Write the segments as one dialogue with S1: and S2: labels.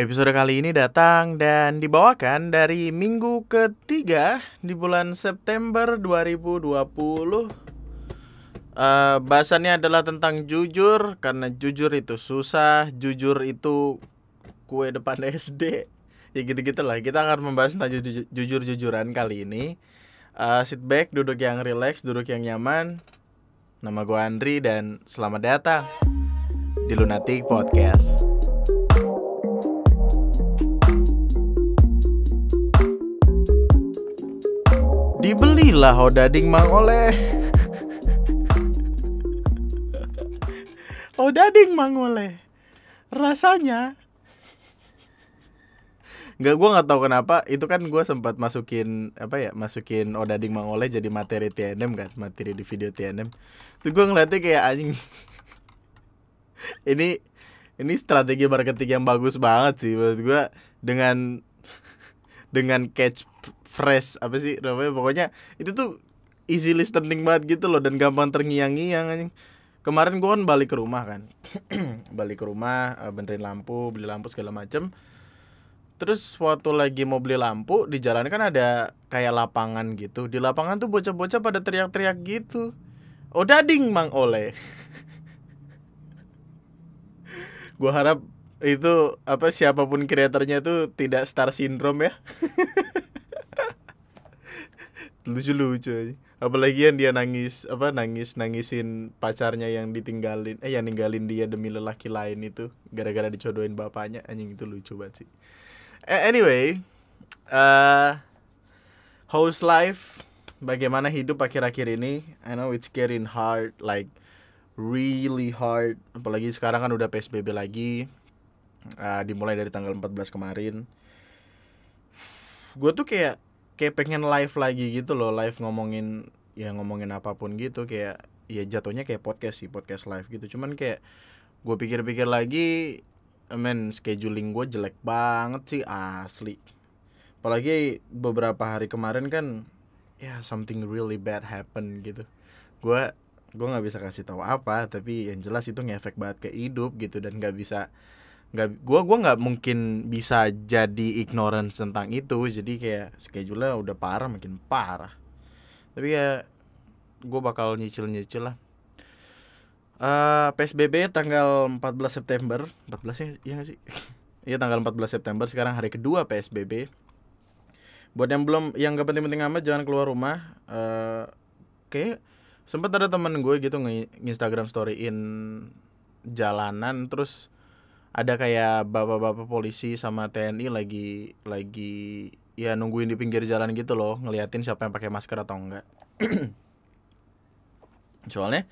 S1: Episode kali ini datang dan dibawakan dari minggu ketiga di bulan September 2020 uh, Bahasannya adalah tentang jujur Karena jujur itu susah Jujur itu kue depan SD Ya gitu-gitu lah. Kita akan membahas tentang ju- jujur-jujuran kali ini. Uh, Sit back, duduk yang relax, duduk yang nyaman. Nama gue Andri dan selamat datang di Lunatic Podcast. Dibelilah Odading Mang Oleh. Odading Mang Oleh. Rasanya Enggak, gue nggak tahu kenapa. Itu kan gue sempat masukin apa ya masukin Odading Mang Oleh jadi materi TNM kan? Materi di video TNM itu gue ngeliatnya kayak anjing. Ini ini strategi marketing yang bagus banget sih menurut gue dengan dengan catch fresh apa sih namanya? Pokoknya itu tuh easy listening banget gitu loh dan gampang terngiang-ngiang kemarin gue kan balik ke rumah kan. Balik ke rumah eh, benerin lampu beli lampu segala macem. Terus waktu lagi mau beli lampu di jalan kan ada kayak lapangan gitu. Di lapangan tuh bocah-bocah pada teriak-teriak gitu. Oh dading mang oleh gua harap itu apa siapa pun kreatornya itu tidak star syndrome ya lucu-lucu apalagi yang dia nangis apa nangis nangisin pacarnya yang ditinggalin eh yang ninggalin dia demi lelaki lain itu gara-gara dicodohin bapaknya. Anjing itu lucu banget sih. Anyway uh, how's life bagaimana hidup akhir-akhir ini? I know it's getting hard like really hard. Apalagi sekarang kan udah PSBB lagi. Uh, dimulai dari tanggal 14 kemarin. Gue tuh kayak kayak pengen live lagi gitu loh live ngomongin ya ngomongin apa pun gitu kayak ya jatuhnya kayak podcast sih podcast live gitu. Cuman kayak gue pikir-pikir lagi men scheduling gue jelek banget sih asli. Apalagi beberapa hari kemarin kan ya something really bad happen gitu. Gue gue nggak bisa kasih tahu apa tapi yang jelas itu ngefek banget ke hidup gitu dan nggak bisa nggak gua gua nggak mungkin bisa jadi ignorance tentang itu. Jadi kayak schedule udah parah makin parah. Tapi ya gue bakal nyicil nyicil lah. Eh PSBB tanggal 14 September. 14 ya iya gak sih? Iya tanggal 14 September sekarang hari kedua PSBB buat yang belum yang gak penting-penting amat jangan keluar rumah. Eh kayak sempat ada temen gue gitu nge Instagram storyin jalanan terus ada kayak bapak-bapak polisi sama TNI lagi lagi ya nungguin di pinggir jalan gitu loh ngeliatin siapa yang pakai masker atau enggak. Soalnya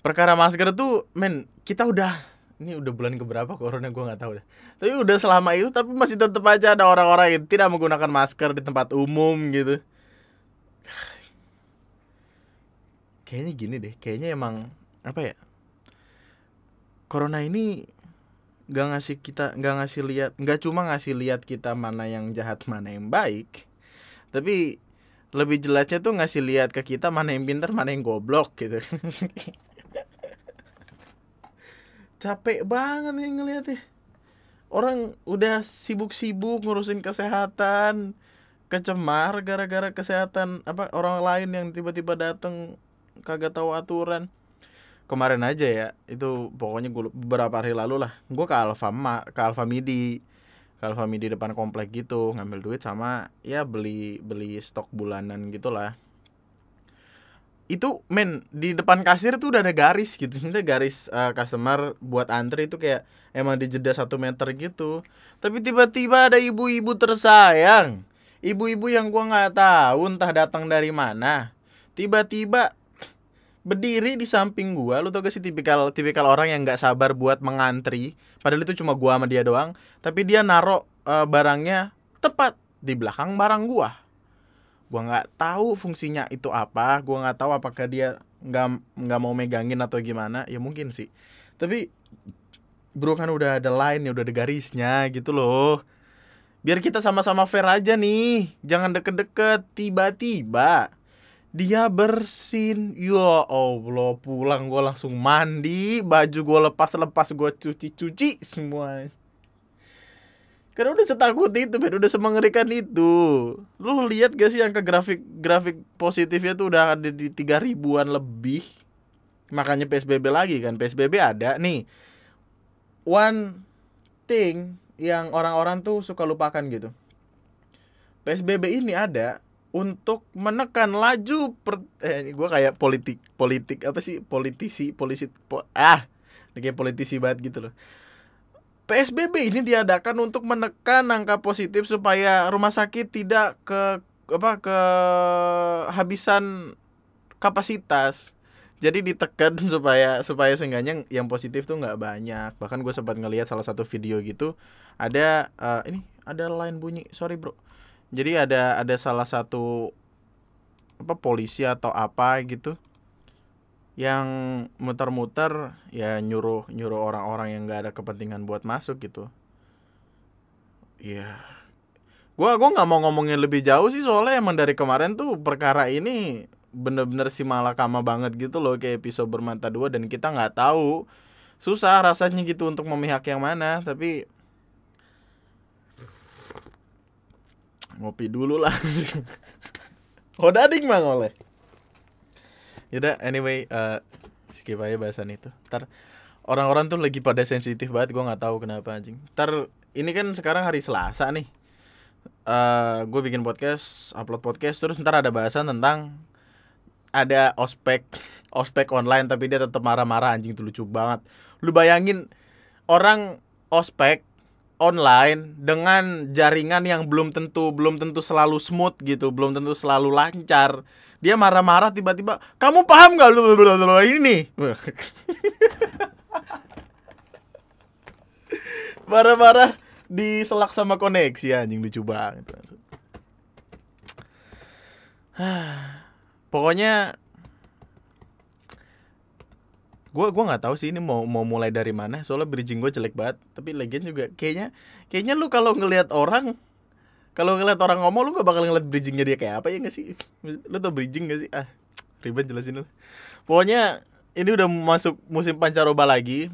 S1: perkara masker tuh men kita udah ini udah bulan keberapa corona gue nggak tahu deh tapi udah selama itu tapi masih tetap aja ada orang-orang yang tidak menggunakan masker di tempat umum gitu. Kayaknya gini deh kayaknya emang apa ya corona ini nggak ngasih kita nggak ngasih lihat nggak cuma ngasih lihat kita mana yang jahat mana yang baik tapi lebih jelasnya tuh ngasih lihat ke kita mana yang pintar mana yang goblok gitu. Capek banget nih ngeliatnya. Orang udah sibuk-sibuk ngurusin kesehatan kecemar gara-gara kesehatan apa orang lain yang tiba-tiba datang kagak tahu aturan kemarin aja ya itu pokoknya gua, beberapa hari lalu lah gue ke Alfama ke Alfamidi ke Alfamidi depan komplek gitu ngambil duit sama ya beli beli stok bulanan gitulah itu men di depan kasir tuh udah ada garis gitu itu garis uh, customer buat antri itu kayak emang dijeda satu meter gitu. Tapi tiba-tiba ada ibu-ibu tersayang. Ibu-ibu yang gua nggak tahu entah datang dari mana. Tiba-tiba berdiri di samping gua. Lu tau gak sih tipikal tipikal orang yang nggak sabar buat mengantri? Padahal itu cuma gua sama dia doang. Tapi dia naro uh, barangnya tepat di belakang barang gua. Gua nggak tahu fungsinya itu apa. Gua nggak tahu apakah dia nggak nggak mau megangin atau gimana. Ya mungkin sih. Tapi bro kan udah ada line ya udah ada garisnya gitu loh. Biar kita sama-sama fair aja nih. Jangan deket-deket. Tiba-tiba dia bersin. Ya allah pulang gue langsung mandi baju gue lepas lepas gue cuci cuci semua. Karena udah setakut itu men udah semengerikan itu. Lu lihat gak sih angka grafik grafik positifnya tuh udah ada di tiga ribuan lebih? Makanya psbb lagi kan? Psbb ada nih. One thing yang orang-orang tuh suka lupakan gitu. Psbb ini ada untuk menekan laju per eh gue kayak politik politik apa sih politisi polisi po, ah kayak politisi banget gitu loh PSBB ini diadakan untuk menekan angka positif supaya rumah sakit tidak ke apa ke habisan kapasitas. Jadi ditekan supaya supaya seenggaknya yang positif tuh nggak banyak. Bahkan gue sempat ngelihat salah satu video gitu ada uh, ini ada line bunyi sorry bro. Jadi ada ada salah satu apa polisi atau apa gitu yang muter-muter ya nyuruh nyuruh orang-orang yang nggak ada kepentingan buat masuk gitu. Ya gua gua nggak mau ngomongin lebih jauh sih soalnya emang dari kemarin tuh perkara ini bener-bener si malakama banget gitu loh kayak episode bermata dua dan kita nggak tahu susah rasanya gitu untuk memihak yang mana tapi ngopi dulu lah Hodading mang oleh Yaudah anyway uh, skip aja bahasan itu. Ntar orang-orang tuh lagi pada sensitif banget gue nggak tahu kenapa anjing. Ntar ini kan sekarang hari Selasa nih. Uh, gue bikin podcast, upload podcast terus ntar ada bahasan tentang ada ospek ospek online tapi dia tetap marah-marah anjing itu lucu banget. Lu bayangin orang ospek online dengan jaringan yang belum tentu belum tentu selalu smooth gitu, belum tentu selalu lancar. Dia marah-marah tiba-tiba kamu paham nggak? Lu ini marah-marah diselak sama koneksi anjing lucu banget. Pokoknya gue gua nggak tahu sih ini mau mau mulai dari mana. Soalnya bridging gue jelek banget. Tapi lagian juga kayaknya kayaknya lu kalau ngelihat orang kalau ngeliat orang ngomong lu gak bakal ngeliat bridgingnya dia kayak apa ya gak sih? Lu tau bridging gak sih? Ah ribet jelasin lu. Pokoknya ini udah masuk musim pancaroba lagi.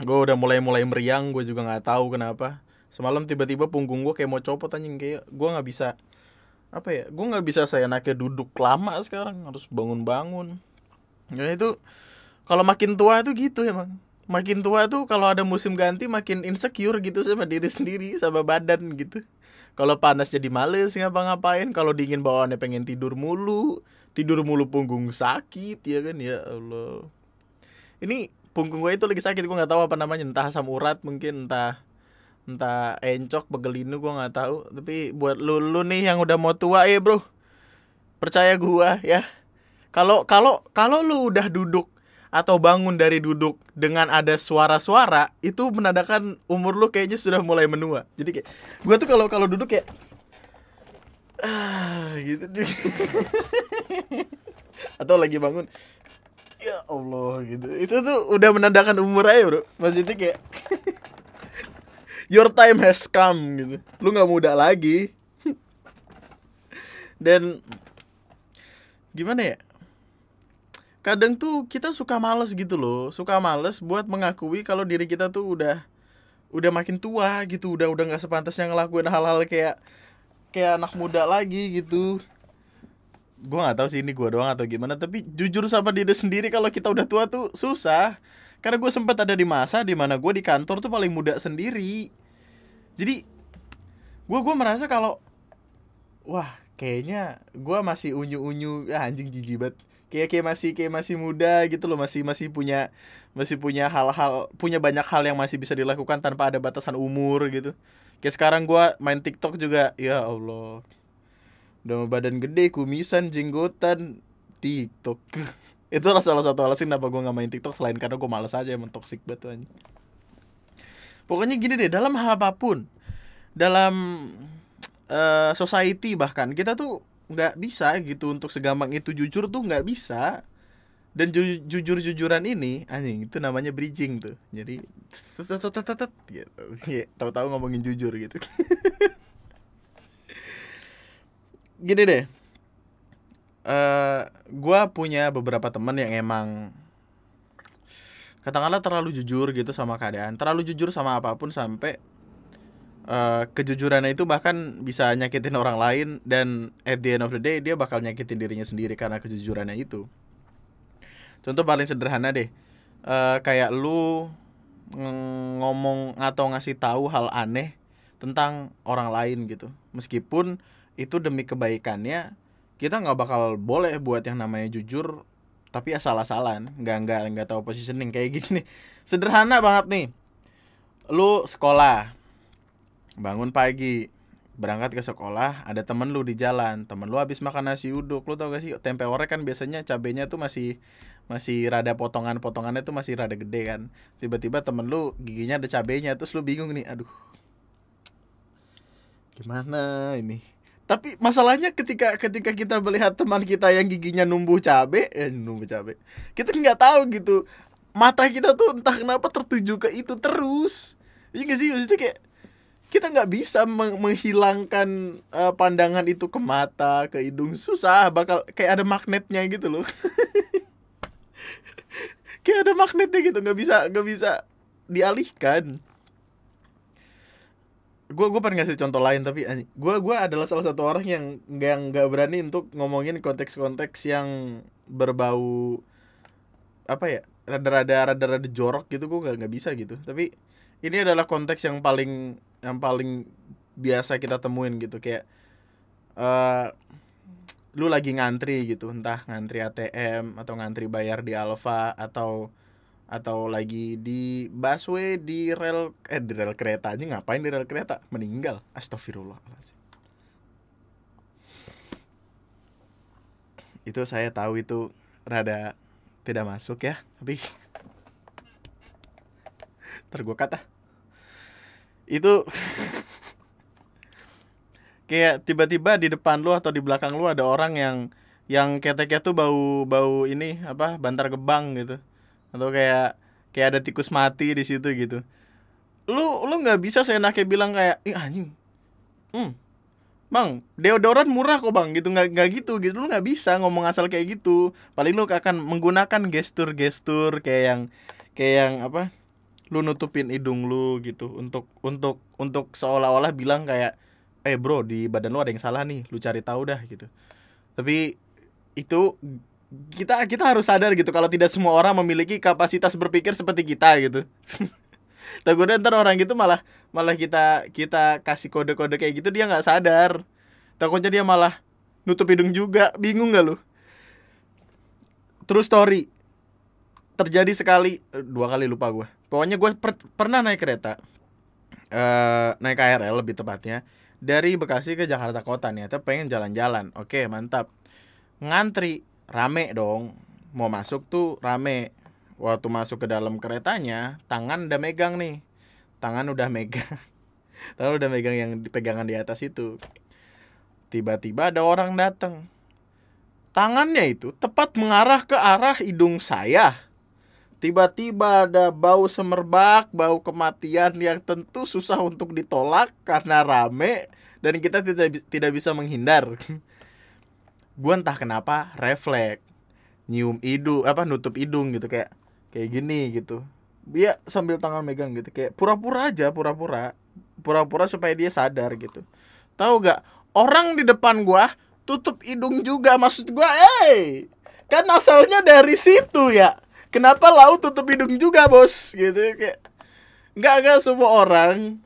S1: Gue udah mulai mulai meriang gue juga nggak tahu kenapa. Semalam tiba-tiba punggung gue kayak mau copot anjing. Kayak gue nggak bisa apa ya gue nggak bisa saya naknya duduk lama sekarang. Harus bangun-bangun. Ya itu kalau makin tua tuh gitu emang. Makin tua tuh kalau ada musim ganti makin insecure gitu sama diri sendiri sama badan gitu. Kalau panas jadi males ngapa-ngapain. Kalau dingin bawaannya pengen tidur mulu tidur mulu punggung sakit ya kan? Ya Allah. Ini punggung gue itu lagi sakit gue nggak tahu apa namanya. Entah asam urat mungkin entah entah encok begelinu gue nggak tahu. Tapi buat lu lu nih yang udah mau tua ya bro percaya gue ya. Kalau kalau kalau lu udah duduk atau bangun dari duduk dengan ada suara-suara itu menandakan umur lu kayaknya sudah mulai menua. Jadi kayak gue tuh kalau kalau duduk kayak ah gitu. Atau lagi bangun ya Allah gitu. Itu tuh udah menandakan umur aja bro. Maksudnya kayak your time has come gitu. Lu nggak muda lagi. Dan gimana ya kadang tuh kita suka males gitu loh suka males buat mengakui kalau diri kita tuh udah udah makin tua gitu udah udah nggak sepantasnya ngelakuin hal-hal kayak kayak anak muda lagi gitu. Gue nggak tahu sih ini gue doang atau gimana tapi jujur sama diri sendiri kalau kita udah tua tuh susah. Karena gue sempat ada di masa di mana gue di kantor tuh paling muda sendiri. Jadi gue gue merasa kalau wah kayaknya gue masih unyu unyu ah, anjing jijibat kayak kayak masih kayak masih muda gitu loh masih masih punya masih punya hal-hal punya banyak hal yang masih bisa dilakukan tanpa ada batasan umur gitu. Kayak sekarang gue main TikTok juga ya Allah. Udah badan gede kumisan jenggotan TikTok. Itu salah satu alasan kenapa gue nggak main TikTok selain karena gue malas aja emang toxic banget pokoknya gini deh dalam hal apa pun dalam uh, society bahkan kita tuh nggak bisa gitu untuk segampang itu jujur tuh nggak bisa. Dan ju jujur jujuran ini anjing itu namanya bridging tuh. Jadi gitu. Ya, tahu-tahu ngomongin jujur gitu. Gini deh. Uh, gue punya beberapa teman yang emang katakanlah terlalu jujur gitu sama keadaan terlalu jujur sama apa pun sampai uh, kejujurannya itu bahkan bisa nyakitin orang lain dan at the end of the day dia bakal nyakitin dirinya sendiri karena kejujurannya itu. Contoh paling sederhana deh uh, kayak lu ngomong atau ngasih tahu hal aneh tentang orang lain gitu. Meskipun itu demi kebaikannya kita nggak bakal boleh buat yang namanya jujur tapi asal-asalan. Nggak nggak nggak tahu positioning kayak gini sederhana banget nih. Lu sekolah bangun pagi berangkat ke sekolah ada temen lu di jalan. Temen lu habis makan nasi uduk. Lu tau gak sih tempe orek kan biasanya cabenya tuh masih masih rada potongan potongannya tuh masih rada gede kan. Tiba-tiba temen lu giginya ada cabenya. Terus lu bingung nih aduh gimana ini? Tapi masalahnya ketika ketika kita melihat teman kita yang giginya numbuh cabe eh numbuh cabe. Kita nggak tahu gitu. Mata kita tuh entah kenapa tertuju ke itu terus. Iya gak sih? Maksudnya kayak kita nggak bisa menghilangkan uh, pandangan itu ke mata ke hidung. Susah bakal kayak ada magnetnya gitu loh. Kayak ada magnetnya gitu nggak bisa nggak bisa dialihkan. Gue gue pernah ngasih contoh lain tapi gue gue adalah salah satu orang yang nggak nggak berani untuk ngomongin konteks-konteks yang berbau apa ya rada-rada rada-rada jorok gitu gue nggak nggak bisa gitu. Tapi ini adalah konteks yang paling yang paling biasa kita temuin gitu. Kayak uh, lu lagi ngantri gitu entah ngantri ATM atau ngantri bayar di Alfa atau atau lagi di busway di rel eh di rel kereta aja ngapain di rel kereta? Meninggal. Astagfirullahaladzim. Itu saya tahu itu rada tidak masuk ya tapi tergua kata itu kayak tiba-tiba di depan lu atau di belakang lu ada orang yang yang keteknya tuh bau bau ini apa bantar gebang gitu. Atau kayak kayak ada tikus mati di situ gitu. Lu lu nggak bisa saya seenaknya bilang kayak ih anjing. Hmm. Bang deodoran murah kok bang. Gitu nggak nggak gitu gitu. Lu nggak bisa ngomong asal kayak gitu. Paling lu akan menggunakan gestur-gestur kayak yang kayak yang apa lu nutupin hidung lu gitu untuk untuk untuk seolah-olah bilang kayak eh bro di badan lu ada yang salah nih lu cari tahu dah gitu. Tapi itu kita kita harus sadar gitu kalau tidak semua orang memiliki kapasitas berpikir seperti kita gitu. Takutnya ntar orang gitu malah malah kita kita kasih kode-kode kayak gitu dia nggak sadar. Takutnya dia malah nutup hidung juga. Bingung gak lu? Terus story terjadi sekali eh, dua kali lupa gue pokoknya gue per, pernah naik kereta uh, naik KRL lebih tepatnya dari Bekasi ke Jakarta Kota nih atau pengen jalan-jalan. Oke mantap. Ngantri rame dong. Mau masuk tuh rame. Waktu masuk ke dalam keretanya tangan udah megang nih. Tangan udah megang. Tangan udah megang yang dipegangan di atas itu. Tiba-tiba ada orang datang tangannya itu tepat mengarah ke arah hidung saya tiba-tiba ada bau semerbak, bau kematian yang tentu susah untuk ditolak karena rame dan kita tidak tidak bisa menghindar. gue entah kenapa refleks nyium hidung apa nutup hidung gitu kayak kayak gini gitu. Dia sambil tangan megang gitu kayak pura-pura aja pura-pura. Pura-pura supaya dia sadar gitu. Tahu gak orang di depan gua tutup hidung juga maksud gua eh kan asalnya dari situ ya kenapa lau tutup hidung juga bos? Gitu kayak nggak nggak semua orang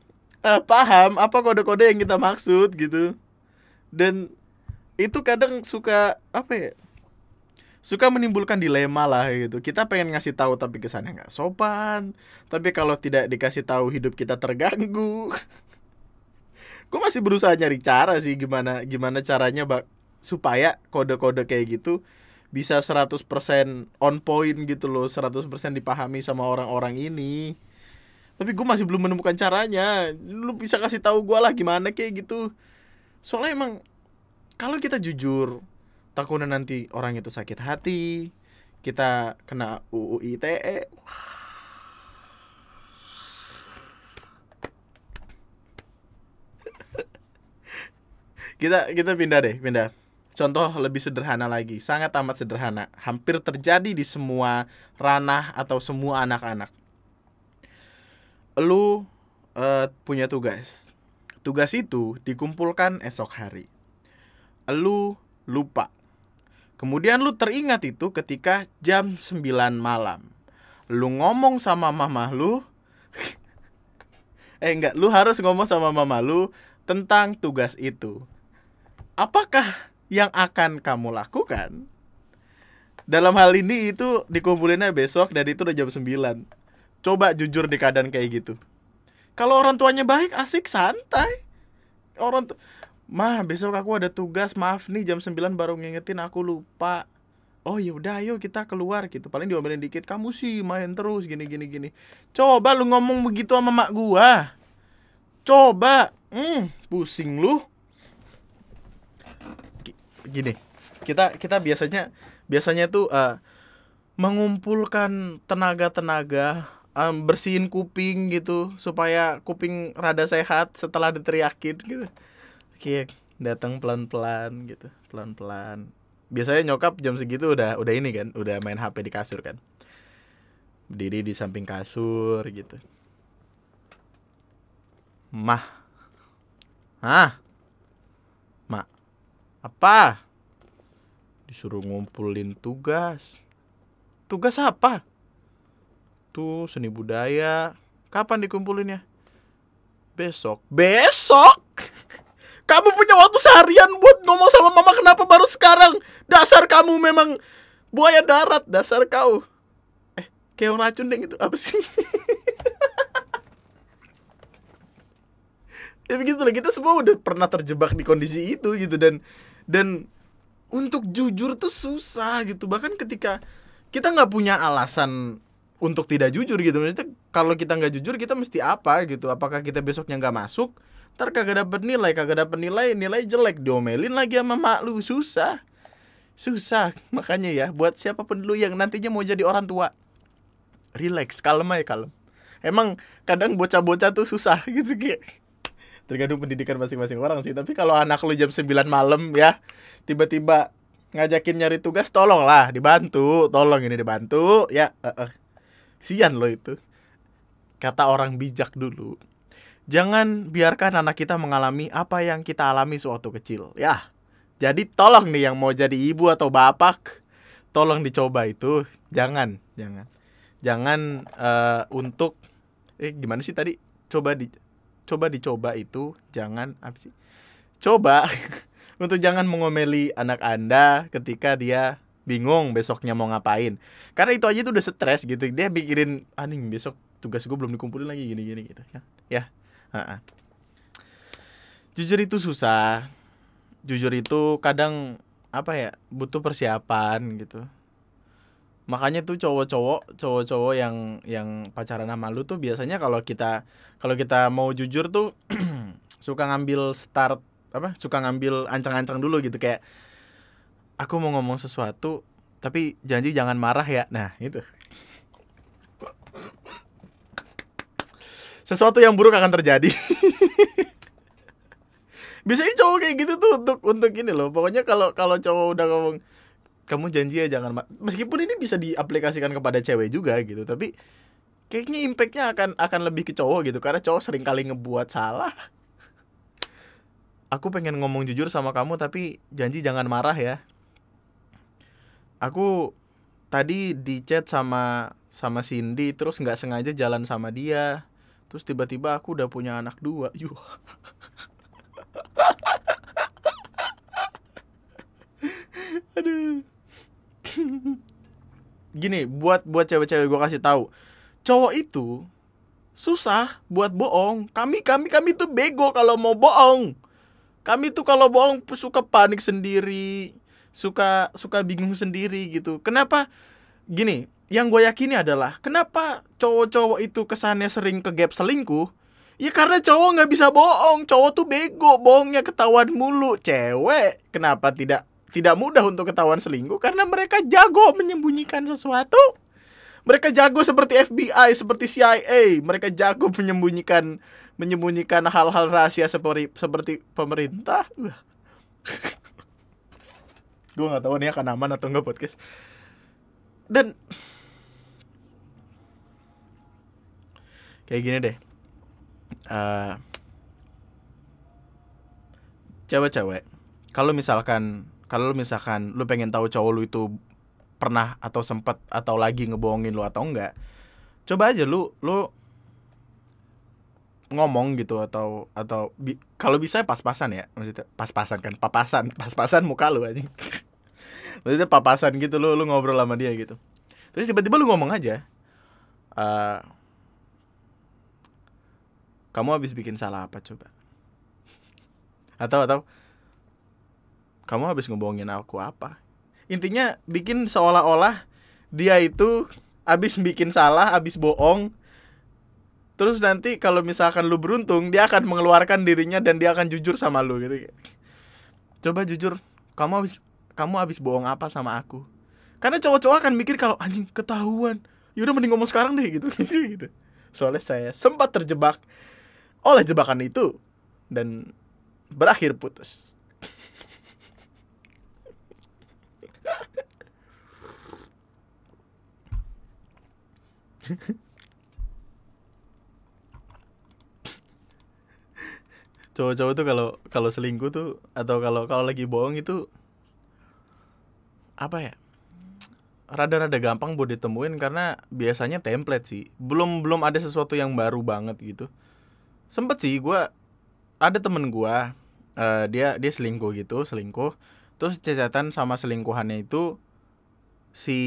S1: uh, paham apa kode-kode yang kita maksud gitu. Dan itu kadang suka apa ya suka menimbulkan dilema lah gitu. Kita pengen ngasih tahu tapi kesannya nggak sopan. Tapi kalau tidak dikasih tahu hidup kita terganggu. Gue masih berusaha nyari cara sih gimana gimana caranya bak supaya kode-kode kayak gitu bisa 100% on point gitu loh 100% dipahami sama orang-orang ini. Tapi gue masih belum menemukan caranya. Lu bisa kasih tahu gue lah gimana kayak gitu. Soalnya emang kalau kita jujur takutnya nanti orang itu sakit hati kita kena UU ITE kita kita pindah deh pindah Contoh lebih sederhana lagi, sangat amat sederhana, hampir terjadi di semua ranah atau semua anak-anak. Lu uh, punya tugas, tugas itu dikumpulkan esok hari. Lu lupa. Kemudian lu teringat itu ketika jam 9 malam. Lu ngomong sama mama lu. eh enggak, lu harus ngomong sama mama lu tentang tugas itu. Apakah yang akan kamu lakukan? Dalam hal ini itu dikumpulinnya besok dan itu udah jam 9 Coba jujur di keadaan kayak gitu. Kalau orang tuanya baik asik santai. Orang tu Mah besok aku ada tugas maaf nih jam 9 baru ngingetin aku lupa. Oh ya udah ayo kita keluar gitu. Paling diomelin dikit kamu sih main terus gini gini gini. Coba lu ngomong begitu sama mak gua. Coba. Hmm pusing lu gini kita kita biasanya biasanya tuh uh, mengumpulkan tenaga-tenaga um, bersihin kuping gitu supaya kuping rada sehat setelah diteriakin gitu. Kayak datang pelan-pelan gitu pelan-pelan. Biasanya nyokap jam segitu udah udah ini kan udah main HP di kasur kan. Berdiri di samping kasur gitu. Mah. Ah apa? Disuruh ngumpulin tugas. Tugas apa? Tuh seni budaya. Kapan dikumpulinnya? Besok. Besok? Kamu punya waktu seharian buat ngomong sama mama kenapa baru sekarang? Dasar kamu memang buaya darat dasar kau. Eh kayak racun deh gitu. Apa sih? Ya begitu lah kita semua udah pernah terjebak di kondisi itu gitu dan dan untuk jujur tuh susah gitu. Bahkan ketika kita nggak punya alasan untuk tidak jujur gitu. Maksudnya kalau kita nggak jujur kita mesti apa gitu? Apakah kita besoknya nggak masuk? Ntar kagak dapet nilai kagak dapet nilai nilai jelek. Diomelin lagi sama mak lu. Susah. Susah. Makanya ya buat siapa pun dulu yang nantinya mau jadi orang tua relax kalem aja kalem. Emang kadang bocah-bocah tuh susah gitu kayak tergantung pendidikan masing-masing orang sih. Tapi kalau anak lu jam 9 malam ya tiba-tiba ngajakin nyari tugas tolonglah dibantu tolong ini dibantu ya uh, uh. sian lo itu. Kata orang bijak dulu. Jangan biarkan anak kita mengalami apa yang kita alami sewaktu kecil ya. Jadi tolong nih yang mau jadi ibu atau bapak tolong dicoba itu. Jangan jangan. Jangan uh, untuk eh gimana sih tadi? Coba di coba dicoba itu jangan apa sih? Coba untuk jangan mengomeli anak anda ketika dia bingung besoknya mau ngapain. Karena itu aja itu udah stres gitu. Dia pikirin anjing besok tugas gue belum dikumpulin lagi gini gini gitu ya. Ya -ha. jujur itu susah. Jujur itu kadang apa ya butuh persiapan gitu makanya tuh cowok-cowok cowok-cowok yang yang pacaran sama lu tuh biasanya kalau kita kalau kita mau jujur tuh suka ngambil start apa suka ngambil ancang-ancang dulu gitu. Kayak aku mau ngomong sesuatu tapi janji jangan marah ya. Nah itu sesuatu yang buruk akan terjadi. Biasanya cowok kayak gitu tuh untuk untuk ini loh. Pokoknya kalau kalau cowok udah ngomong kamu janji ya jangan meskipun ini bisa diaplikasikan kepada cewek juga gitu tapi kayaknya impactnya akan akan lebih ke cowok gitu karena cowok sering kali ngebuat salah. Aku pengen ngomong jujur sama kamu tapi janji jangan marah ya. Aku tadi di chat sama sama Cindy terus nggak sengaja jalan sama dia. Terus tiba-tiba aku udah punya anak dua. Yuk aduh gini buat buat cewek-cewek gue kasih tahu cowok itu susah buat bohong. Kami kami kami tuh bego kalau mau bohong. Kami tuh kalau bohong suka panik sendiri suka suka bingung sendiri gitu. Kenapa? Gini yang gue yakini adalah kenapa cowok-cowok itu kesannya sering ke gap selingkuh? Ya karena cowok nggak bisa bohong, cowok tuh bego, bohongnya ketahuan mulu. Cewek kenapa tidak tidak mudah untuk ketahuan selingkuh karena mereka jago menyembunyikan sesuatu. Mereka jago seperti FBI, seperti CIA. Mereka jago menyembunyikan menyembunyikan hal-hal rahasia seperti seperti pemerintah. Gue nggak tahu nih akan aman atau enggak podcast. Dan kayak gini deh. Uh, cewek-cewek kalau misalkan kalau misalkan lu pengen tahu cowok lu itu pernah atau sempat atau lagi ngebohongin lu atau enggak coba aja lu lu ngomong gitu atau atau bi kalau bisa pas-pasan ya maksudnya pas-pasan kan papasan pas-pasan muka lu aja maksudnya papasan gitu lu lu ngobrol sama dia gitu. Terus tiba-tiba lu ngomong aja uh, kamu habis bikin salah apa coba? Atau atau kamu habis ngebohongin aku apa? Intinya bikin seolah-olah dia itu habis bikin salah habis bohong. Terus nanti kalau misalkan lu beruntung dia akan mengeluarkan dirinya dan dia akan jujur sama lu gitu. Coba jujur kamu habis kamu habis bohong apa sama aku? Karena cowok-cowok akan mikir kalau anjing ketahuan. Yaudah mending ngomong sekarang deh gitu. Gitu. Soalnya saya sempat terjebak oleh jebakan itu dan berakhir putus. Cowok-cowok tuh kalau kalau selingkuh tuh atau kalau kalau lagi bohong itu apa ya? Rada-rada gampang buat ditemuin karena biasanya template sih. Belum belum ada sesuatu yang baru banget gitu. Sempet sih gue ada temen gua uh, dia dia selingkuh gitu selingkuh terus cacatan sama selingkuhannya itu si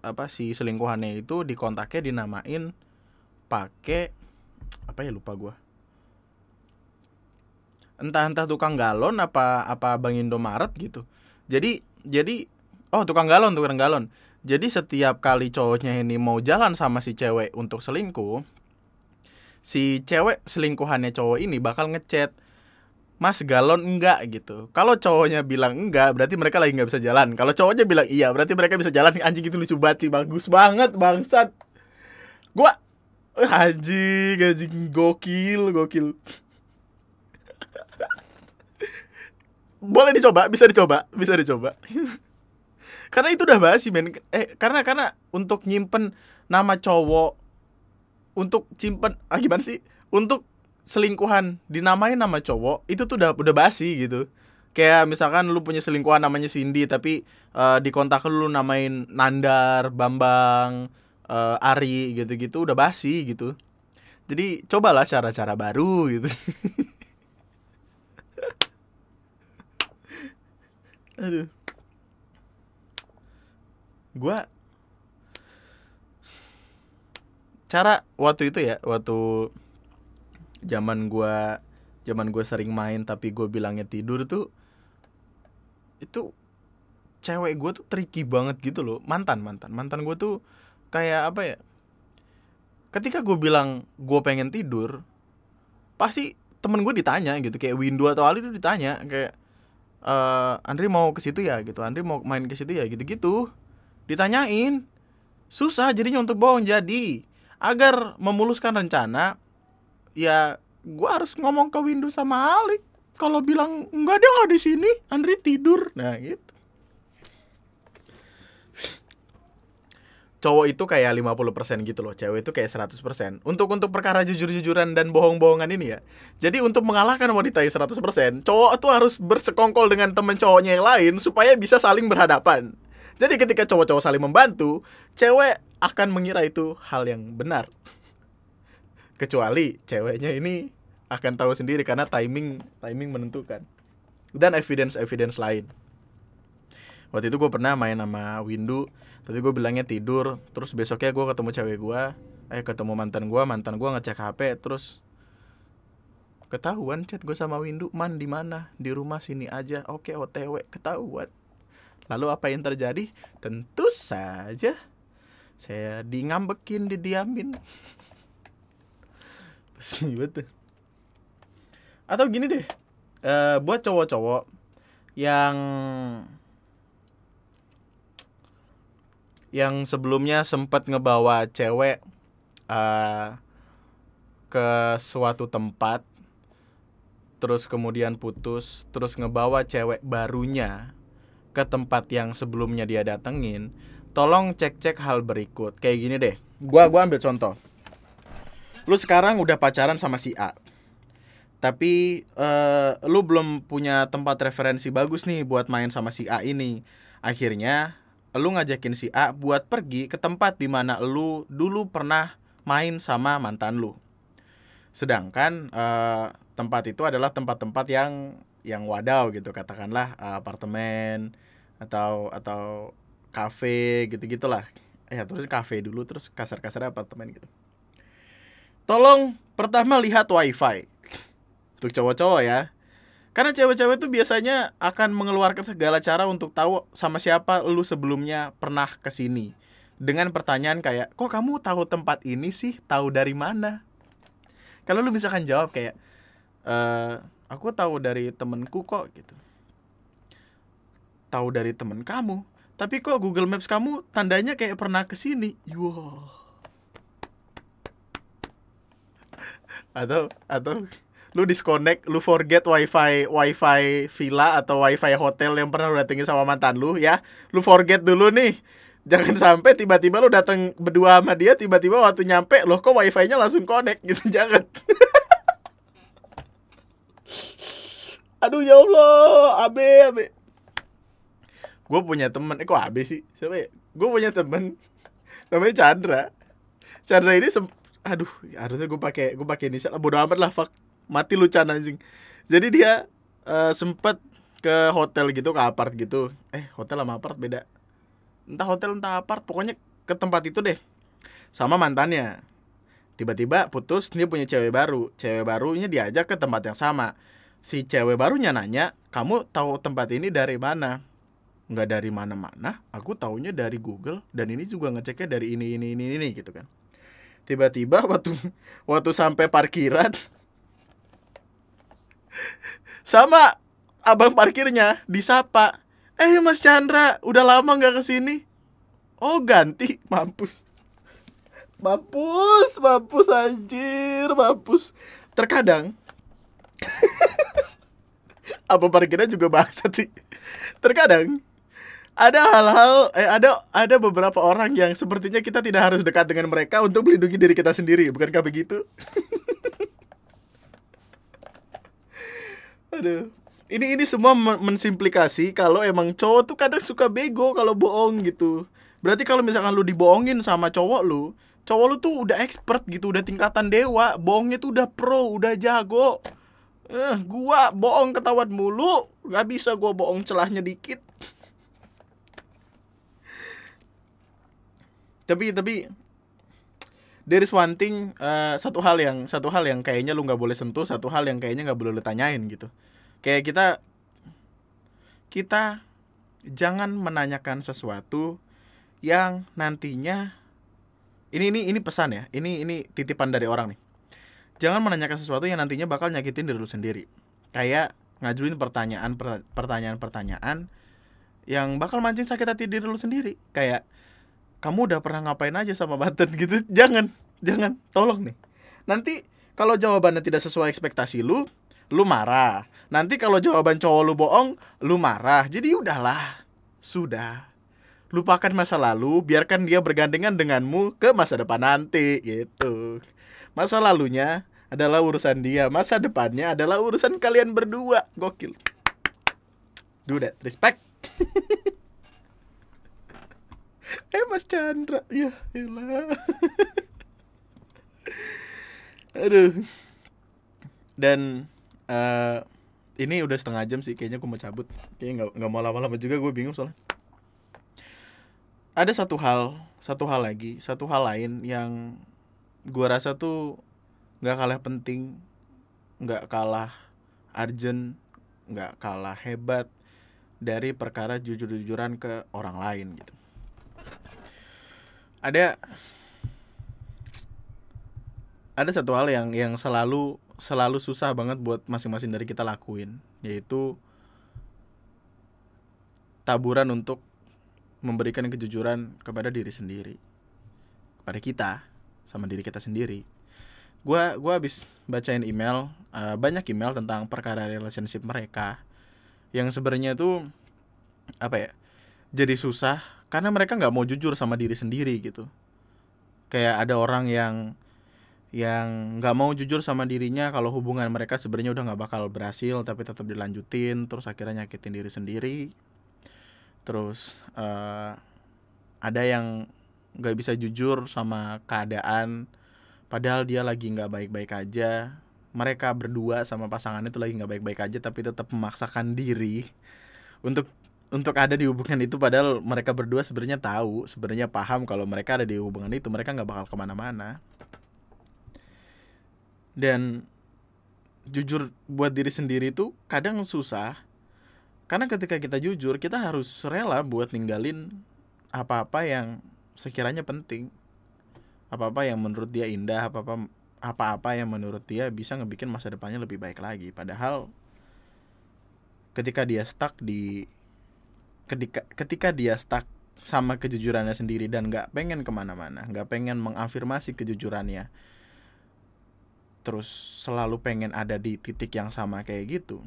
S1: apa si selingkuhannya itu dikontaknya dinamain pakai apa ya lupa gua. Entah entah tukang galon apa apa bang Indomaret gitu. Jadi jadi oh tukang galon tukang galon. Jadi setiap kali cowoknya ini mau jalan sama si cewek untuk selingkuh si cewek selingkuhannya cowok ini bakal ngechat Mas galon enggak gitu. Kalau cowoknya bilang enggak, berarti mereka lagi nggak bisa jalan. Kalau cowoknya bilang iya, berarti mereka bisa jalan. Anjing itu lucu banget sih, bagus banget bangsat. Gua eh, anjing, anjing gokil, gokil. Boleh dicoba, bisa dicoba, bisa dicoba. karena itu udah basi men. Eh, karena karena untuk nyimpen nama cowok untuk simpen ah gimana sih untuk selingkuhan dinamain nama cowok itu tuh udah udah basi gitu. Kayak misalkan lu punya selingkuhan namanya Cindy tapi uh, di kontak lu namain Nandar Bambang uh, Ari gitu-gitu udah basi gitu. Jadi cobalah cara-cara baru gitu. Aduh. Gua cara waktu itu ya waktu zaman gua zaman gue sering main tapi gue bilangnya tidur tuh itu cewek gue tuh tricky banget gitu loh. Mantan mantan. Mantan gue tuh kayak apa ya? Ketika gue bilang gue pengen tidur pasti temen gue ditanya gitu. Kayak Windu atau Ali tuh ditanya kayak e, Andri mau ke situ ya? Gitu. Andri mau main ke situ ya? Gitu gitu ditanyain. Susah jadinya untuk bohong. Jadi agar memuluskan rencana ya gue harus ngomong ke Windu sama Alik kalau bilang enggak dia nggak di sini. Andri tidur. Nah gitu. Cowok itu kayak 50% gitu loh. Cewek itu kayak 100% untuk untuk perkara jujur-jujuran dan bohong-bohongan ini ya. Jadi untuk mengalahkan wanita yang 100% cowok tuh harus bersekongkol dengan temen cowoknya yang lain supaya bisa saling berhadapan. Jadi ketika cowok-cowok saling membantu cewek akan mengira itu hal yang benar. Kecuali ceweknya ini akan tahu sendiri karena timing timing menentukan. Dan evidence evidence lain. Waktu itu gue pernah main sama Windu, tapi gue bilangnya tidur. Terus besoknya gue ketemu cewek gue, eh ketemu mantan gue, mantan gue ngecek HP, terus ketahuan chat gue sama Windu, man di mana? Di rumah sini aja. Oke, OTW, ketahuan. Lalu apa yang terjadi? Tentu saja saya di ngambekin didiamin pasti betul atau gini deh uh, buat cowok-cowok yang yang sebelumnya sempat ngebawa cewek uh, ke suatu tempat terus kemudian putus terus ngebawa cewek barunya ke tempat yang sebelumnya dia datengin tolong cek-cek hal berikut. Kayak gini deh. Gua gua ambil contoh. Lu sekarang udah pacaran sama si A. tapi uh, lu belum punya tempat referensi bagus nih buat main sama si A ini. Akhirnya lu ngajakin si A buat pergi ke tempat di mana lu dulu pernah main sama mantan lu. Sedangkan uh, tempat itu adalah tempat-tempat yang yang wadaw gitu katakanlah uh, apartemen atau atau kafe gitu gitulah ya terus kafe dulu terus kasar-kasar apartemen gitu tolong pertama lihat wifi. Untuk cowok-cowok ya. Karena cewek-cewek itu biasanya akan mengeluarkan segala cara untuk tahu sama siapa lu sebelumnya pernah ke sini dengan pertanyaan kayak kok kamu tahu tempat ini sih? Tahu dari mana? Kalau lu misalkan jawab kayak e, aku tahu dari temenku kok gitu. Tahu dari temen kamu? Tapi kok Google Maps kamu tandanya kayak pernah ke sini wow atau atau lu disconnect, lu forget wifi wifi villa atau wifi hotel yang pernah lu datengin sama mantan lu ya, lu forget dulu nih. Jangan sampai tiba-tiba lu datang berdua sama dia, tiba-tiba waktu nyampe loh kok wifi-nya langsung connect gitu, jangan. Aduh ya Allah, abe abe. Gue punya temen, eh kok abe sih? Siapa ya? Gue punya temen namanya Chandra. Chandra ini aduh harusnya gue pakai gue pakai inisial bodo amat lah fuck. Mati lu Chan anjing. Jadi dia uh, sempet ke hotel gitu ke apart gitu. Eh hotel sama apart beda. Entah hotel entah apart pokoknya ke tempat itu deh. Sama mantannya. Tiba-tiba putus dia punya cewek baru. Cewek barunya diajak ke tempat yang sama. Si cewek barunya nanya kamu tahu tempat ini dari mana? Nggak dari mana-mana. Aku taunya dari Google dan ini juga ngeceknya dari ini ini ini ini gitu kan tiba-tiba waktu waktu sampai parkiran sama abang parkirnya disapa. Eh mas Chandra udah lama nggak ke sini oh ganti. Mampus. Mampus mampus anjir mampus. Terkadang apa parkirnya juga bahasa sih. Terkadang ada hal-hal eh ada ada beberapa orang yang sepertinya kita tidak harus dekat dengan mereka untuk melindungi diri kita sendiri bukankah begitu Aduh. Ini ini semua mensimplikasi kalau emang cowok tuh kadang suka bego kalau bohong gitu. Berarti kalau misalkan lu dibohongin sama cowok lu, cowok lu tuh udah expert gitu, udah tingkatan dewa, bohongnya tuh udah pro, udah jago. Eh, gua bohong ketahuan mulu, gak bisa gua bohong celahnya dikit. Tapi tapi there is one thing uh, satu hal yang satu hal yang kayaknya lu nggak boleh sentuh satu hal yang kayaknya nggak boleh lu tanyain gitu. Kayak kita kita jangan menanyakan sesuatu yang nantinya ini ini ini pesan ya ini ini titipan dari orang nih. Jangan menanyakan sesuatu yang nantinya bakal nyakitin diri lu sendiri. Kayak ngajuin pertanyaan pertanyaan pertanyaan yang bakal mancing sakit hati diri lu sendiri. Kayak kamu udah pernah ngapain aja sama mantan gitu. Jangan jangan. Tolong nih. Nanti kalau jawabannya tidak sesuai ekspektasi lu lu marah. Nanti kalau jawaban cowok lu bohong lu marah. Jadi udahlah. Sudah. Lupakan masa lalu biarkan dia bergandengan denganmu ke masa depan nanti gitu. Masa lalunya adalah urusan dia masa depannya adalah urusan kalian berdua. Gokil. Do that respect eh Mas Chandra. Ya elah. Aduh. Dan uh, ini udah setengah jam sih kayaknya aku mau cabut. Kayaknya nggak nggak mau lama-lama juga gue bingung soalnya. Ada satu hal satu hal lagi satu hal lain yang gue rasa tuh nggak kalah penting nggak kalah urgent nggak kalah hebat dari perkara jujur-jujuran ke orang lain gitu ada ada satu hal yang yang selalu selalu susah banget buat masing-masing dari kita lakuin yaitu taburan untuk memberikan kejujuran kepada diri sendiri kepada kita sama diri kita sendiri. Gua gua habis bacain email uh, banyak email tentang perkara relationship mereka yang sebenarnya tuh apa ya jadi susah karena mereka nggak mau jujur sama diri sendiri gitu. Kayak ada orang yang yang nggak mau jujur sama dirinya kalau hubungan mereka sebenarnya udah nggak bakal berhasil tapi tetap dilanjutin terus akhirnya nyakitin diri sendiri. Terus uh, ada yang nggak bisa jujur sama keadaan padahal dia lagi nggak baik-baik aja. Mereka berdua sama pasangan itu lagi nggak baik-baik aja tapi tetap memaksakan diri untuk untuk ada di hubungan itu padahal mereka berdua sebenarnya tahu sebenarnya paham kalau mereka ada di hubungan itu mereka nggak bakal ke mana-mana. Dan jujur buat diri sendiri itu kadang susah karena ketika kita jujur kita harus rela buat ninggalin apa-apa yang sekiranya penting. Apa-apa yang menurut dia indah apa-apa apa-apa yang menurut dia bisa ngebikin masa depannya lebih baik lagi. Padahal ketika dia stuck di ketika ketika dia stuck sama kejujurannya sendiri dan nggak pengen ke mana-mana nggak pengen mengafirmasi kejujurannya terus selalu pengen ada di titik yang sama kayak gitu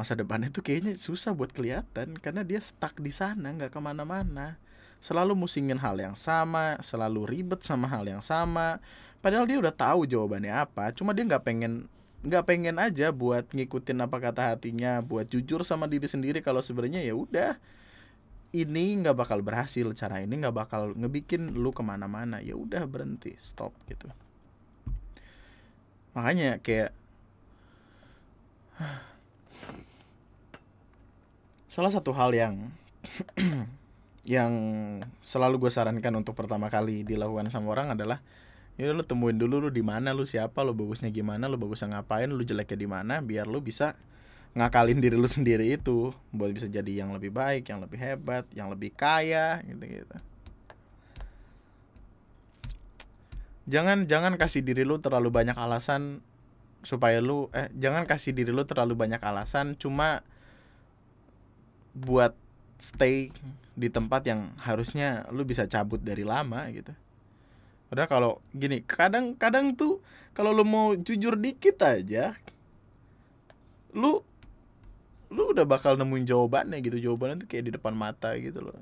S1: masa depannya tuh kayaknya susah buat kelihatan karena dia stuck di sana nggak ke mana-mana. Selalu musingin hal yang sama selalu ribet sama hal yang sama. Padahal dia udah tahu jawabannya apa cuma dia nggak pengen nggak pengen aja buat ngikutin apa kata hatinya buat jujur sama diri sendiri kalau sebenarnya ya udah. Ini nggak bakal berhasil cara ini nggak bakal ngebikin lu ke mana-mana. Ya udah berhenti stop gitu. Makanya kayak salah satu hal yang yang selalu gue sarankan untuk pertama kali dilakukan sama orang adalah ya lu temuin dulu lu di mana lu siapa lu bagusnya gimana lu bagusnya ngapain lu jeleknya di mana biar lu bisa ngakalin diri lu sendiri itu buat bisa jadi yang lebih baik yang lebih hebat yang lebih kaya gitu gitu jangan jangan kasih diri lu terlalu banyak alasan supaya lu eh jangan kasih diri lu terlalu banyak alasan cuma buat stay di tempat yang harusnya lu bisa cabut dari lama gitu. Padahal kalau gini, kadang-kadang tuh kalau lu mau jujur dikit aja lu lu udah bakal nemuin jawabannya gitu. Jawabannya tuh kayak di depan mata gitu loh.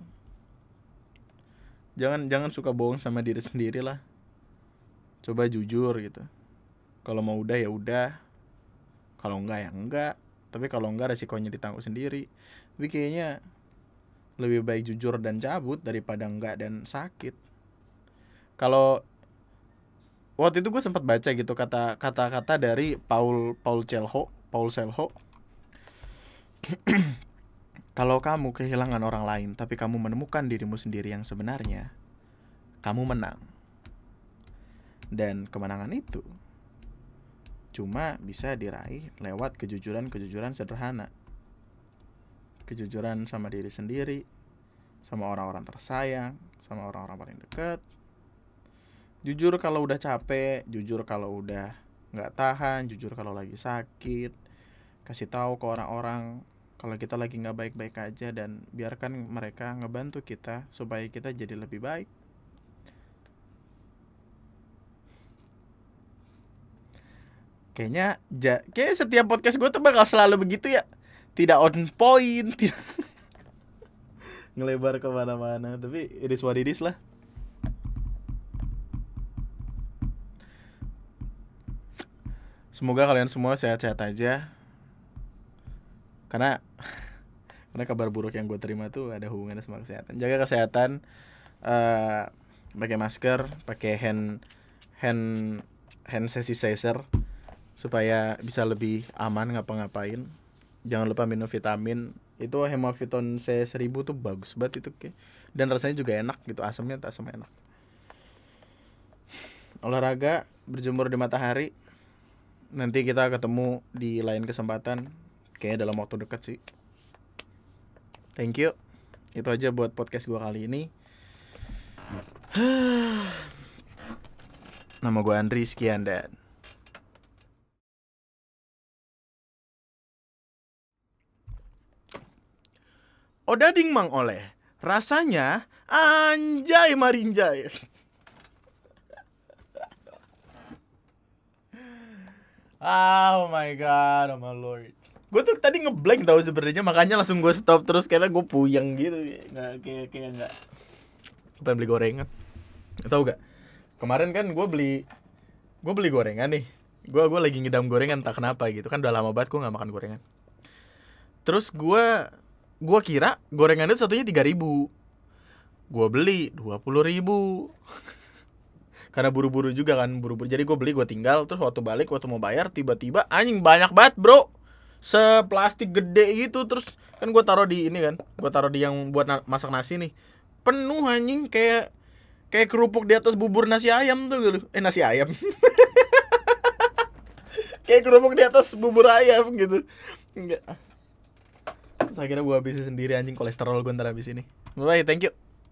S1: Jangan jangan suka bohong sama diri sendiri lah. Coba jujur gitu. Kalau mau udah ya udah. Kalau enggak ya enggak. Tapi kalau enggak resikonya ditanggung sendiri. Tapi kayaknya lebih baik jujur dan cabut daripada enggak dan sakit kalau waktu itu gue sempat baca gitu kata kata-kata dari Paul Paul Celho Paul Celho kalau kamu kehilangan orang lain tapi kamu menemukan dirimu sendiri yang sebenarnya kamu menang dan kemenangan itu cuma bisa diraih lewat kejujuran-kejujuran sederhana. Kejujuran sama diri sendiri, sama orang-orang tersayang, sama orang-orang paling dekat. Jujur kalau udah capek, jujur kalau udah nggak tahan, jujur kalau lagi sakit. Kasih tahu ke orang-orang kalau kita lagi nggak baik-baik aja dan biarkan mereka ngebantu kita supaya kita jadi lebih baik. kayaknya ja, kayak setiap podcast gue tuh bakal selalu begitu ya tidak on point tidak ngelebar ke mana-mana tapi it is what it is lah semoga kalian semua sehat-sehat aja. Karena karena kabar buruk yang gue terima tuh ada hubungannya sama kesehatan. Jaga kesehatan uh, pakai masker pakai hand hand hand sanitizer supaya bisa lebih aman ngapa-ngapain. Jangan lupa minum vitamin. Itu hemaviton C1000 tuh bagus banget itu ke dan rasanya juga enak gitu asamnya tak sama enak. Olahraga berjemur di matahari nanti kita ketemu di lain kesempatan. Kayaknya dalam waktu dekat sih. Thank you. Itu aja buat podcast gua kali ini. Nama gua Andri sekian dan. Odading mang oleh. Rasanya anjay marinjay. Oh my god, oh my lord. Gue tuh tadi ngeblank tau sebenarnya makanya langsung gue stop terus karena gue puyeng gitu. Nggak kayak kayak nggak. Pengen beli gorengan. Tau gak kemarin kan gue beli gue beli gorengan nih. Gue gue lagi ngidam gorengan tak kenapa gitu. Kan udah lama banget gue nggak makan gorengan. Terus gue gue kira gorengan itu satunya tiga ribu. Gue beli dua puluh ribu karena buru-buru juga kan buru-buru. Jadi gue beli gue tinggal terus waktu balik waktu mau bayar tiba-tiba anjing banyak banget bro. Seplastik gede gitu terus kan gue taruh di ini kan gue taruh di yang buat na- masak nasi nih. Penuh anjing kayak kayak kerupuk di atas bubur nasi ayam tuh gitu. Eh nasi ayam. Kayak kerupuk di atas bubur ayam gitu. Enggak. Terus akhirnya gue habisin sendiri anjing kolesterol gue ntar habis ini. Bye thank you